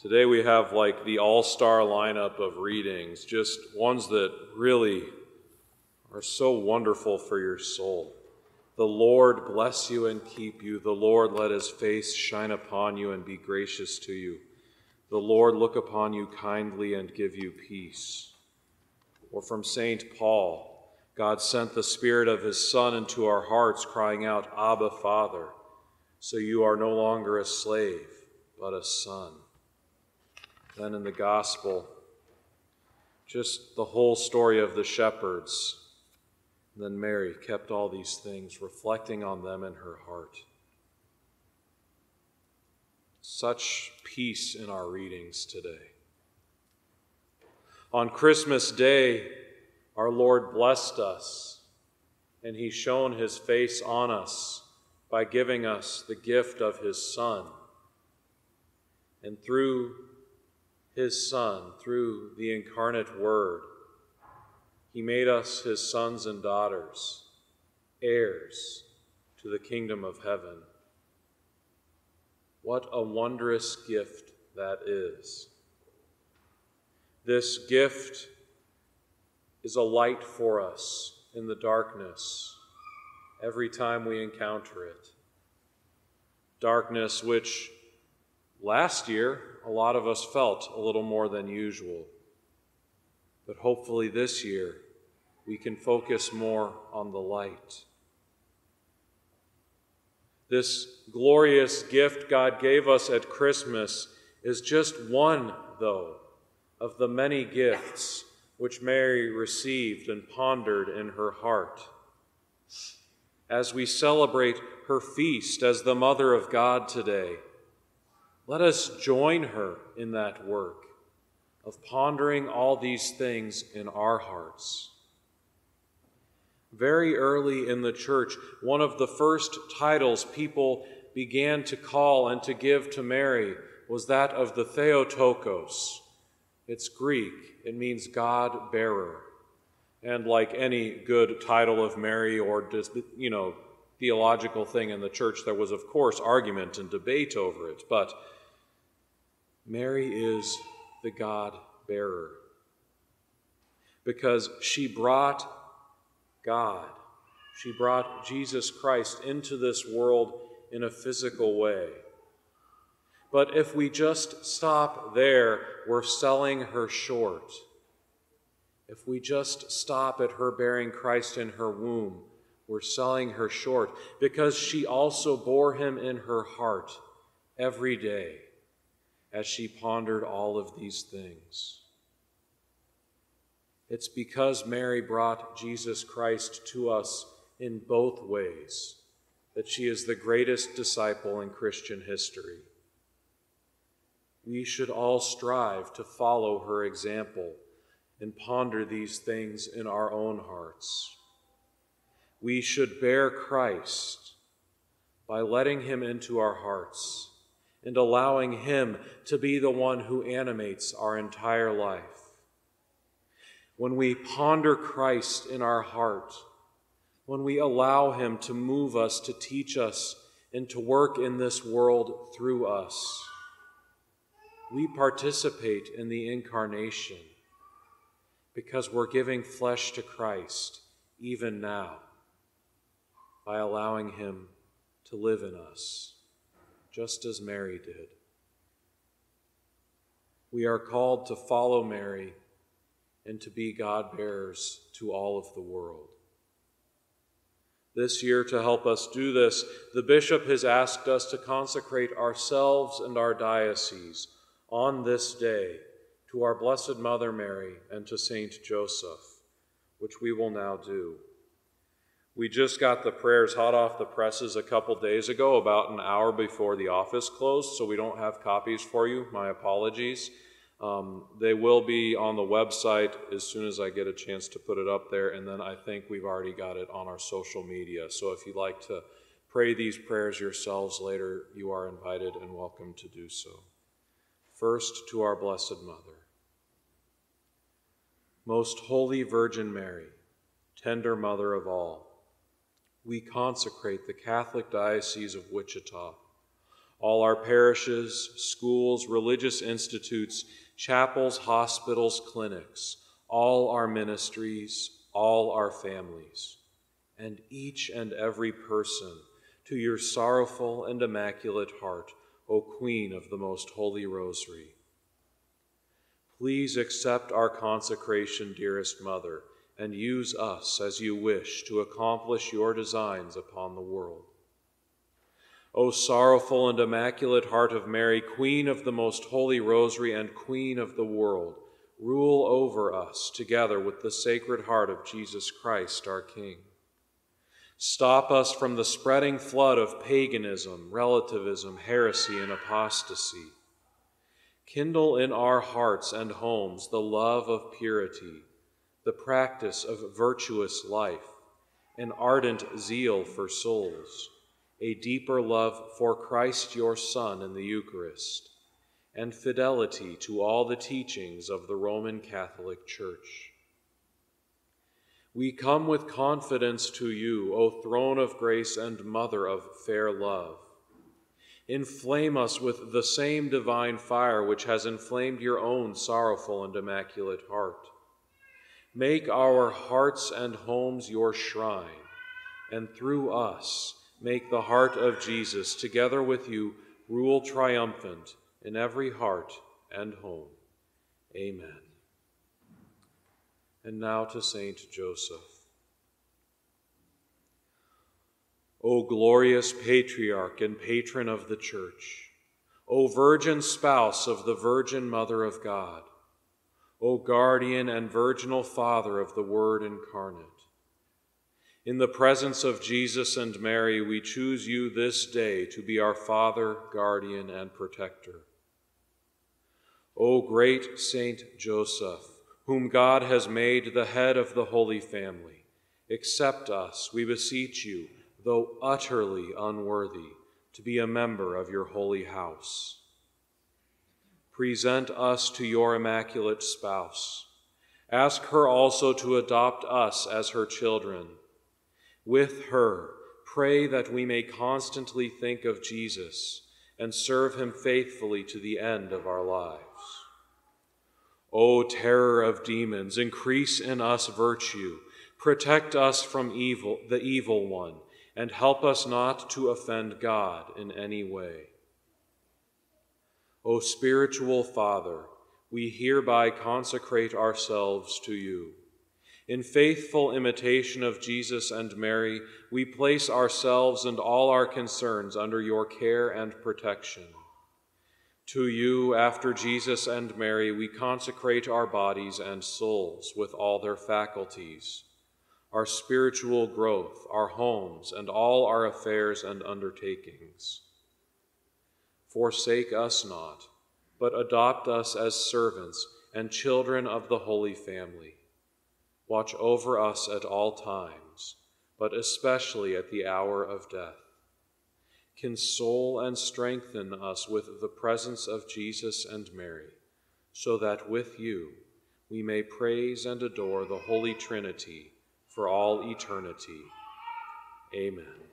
Today we have like the all star lineup of readings, just ones that really are so wonderful for your soul. The Lord bless you and keep you. The Lord let his face shine upon you and be gracious to you. The Lord look upon you kindly and give you peace. Or from St. Paul, God sent the Spirit of his Son into our hearts, crying out, Abba, Father. So you are no longer a slave, but a son. Then in the gospel, just the whole story of the shepherds. Then Mary kept all these things, reflecting on them in her heart. Such peace in our readings today. On Christmas Day, our Lord blessed us, and He shone His face on us by giving us the gift of His Son. And through his Son through the incarnate Word. He made us his sons and daughters, heirs to the kingdom of heaven. What a wondrous gift that is. This gift is a light for us in the darkness every time we encounter it. Darkness which last year a lot of us felt a little more than usual. But hopefully this year, we can focus more on the light. This glorious gift God gave us at Christmas is just one, though, of the many gifts which Mary received and pondered in her heart. As we celebrate her feast as the Mother of God today, let us join her in that work of pondering all these things in our hearts. Very early in the church, one of the first titles people began to call and to give to Mary was that of the Theotokos. It's Greek, it means God bearer. And like any good title of Mary or, you know, theological thing in the church, there was, of course, argument and debate over it. But Mary is the God bearer because she brought God, she brought Jesus Christ into this world in a physical way. But if we just stop there, we're selling her short. If we just stop at her bearing Christ in her womb, we're selling her short because she also bore him in her heart every day as she pondered all of these things. It's because Mary brought Jesus Christ to us in both ways that she is the greatest disciple in Christian history. We should all strive to follow her example and ponder these things in our own hearts. We should bear Christ by letting him into our hearts and allowing Him to be the one who animates our entire life. When we ponder Christ in our heart, when we allow Him to move us, to teach us, and to work in this world through us, we participate in the incarnation because we're giving flesh to Christ even now by allowing Him to live in us just as Mary did. We are called to follow Mary and to be God bearers to all of the world. This year, to help us do this, the bishop has asked us to consecrate ourselves and our diocese on this day to our Blessed Mother Mary and to Saint Joseph, which we will now do. We just got the prayers hot off the presses a couple days ago, about an hour before the office closed, so we don't have copies for you. My apologies. Um, they will be on the website as soon as I get a chance to put it up there, and then I think we've already got it on our social media. So if you'd like to pray these prayers yourselves later, you are invited and welcome to do so. First, to our Blessed Mother. Most Holy Virgin Mary, tender Mother of all, we consecrate the Catholic Diocese of Wichita, all our parishes, schools, religious institutes, chapels, hospitals, clinics, all our ministries, all our families, and each and every person to your sorrowful and immaculate heart, O Queen of the Most Holy Rosary. Please accept our consecration, dearest Mother, and use us as you wish to accomplish your designs upon the world. O sorrowful and immaculate heart of Mary, Queen of the Most Holy Rosary and Queen of the world, rule over us together with the Sacred Heart of Jesus Christ, our King. Stop us from the spreading flood of paganism, relativism, heresy, and apostasy. Kindle in our hearts and homes the love of purity, the practice of virtuous life, an ardent zeal for souls, a deeper love for Christ your Son in the Eucharist, and fidelity to all the teachings of the Roman Catholic Church. We come with confidence to you, O throne of grace and mother of fair love. Inflame us with the same divine fire which has inflamed your own sorrowful and immaculate heart. Make our hearts and homes your shrine, and through us make the heart of Jesus, together with you, rule triumphant in every heart and home. Amen. And now to Saint Joseph. O glorious patriarch and patron of the Church, O virgin spouse of the Virgin Mother of God, O guardian and virginal father of the Word incarnate, in the presence of Jesus and Mary, we choose you this day to be our Father, guardian, and protector. O great Saint Joseph, whom God has made the head of the Holy Family, accept us, we beseech you, though utterly unworthy, to be a member of your holy house. Present us to your immaculate spouse. Ask her also to adopt us as her children. With her, pray that we may constantly think of Jesus and serve him faithfully to the end of our lives. O terror of demons, increase in us virtue, protect us from evil, the evil one, and help us not to offend God in any way. O spiritual Father, we hereby consecrate ourselves to you. In faithful imitation of Jesus and Mary, we place ourselves and all our concerns under your care and protection. To you, after Jesus and Mary, we consecrate our bodies and souls with all their faculties, our spiritual growth, our homes, and all our affairs and undertakings. Forsake us not, but adopt us as servants and children of the Holy Family. Watch over us at all times, but especially at the hour of death console and strengthen us with the presence of Jesus and Mary, so that with you we may praise and adore the Holy Trinity for all eternity. Amen.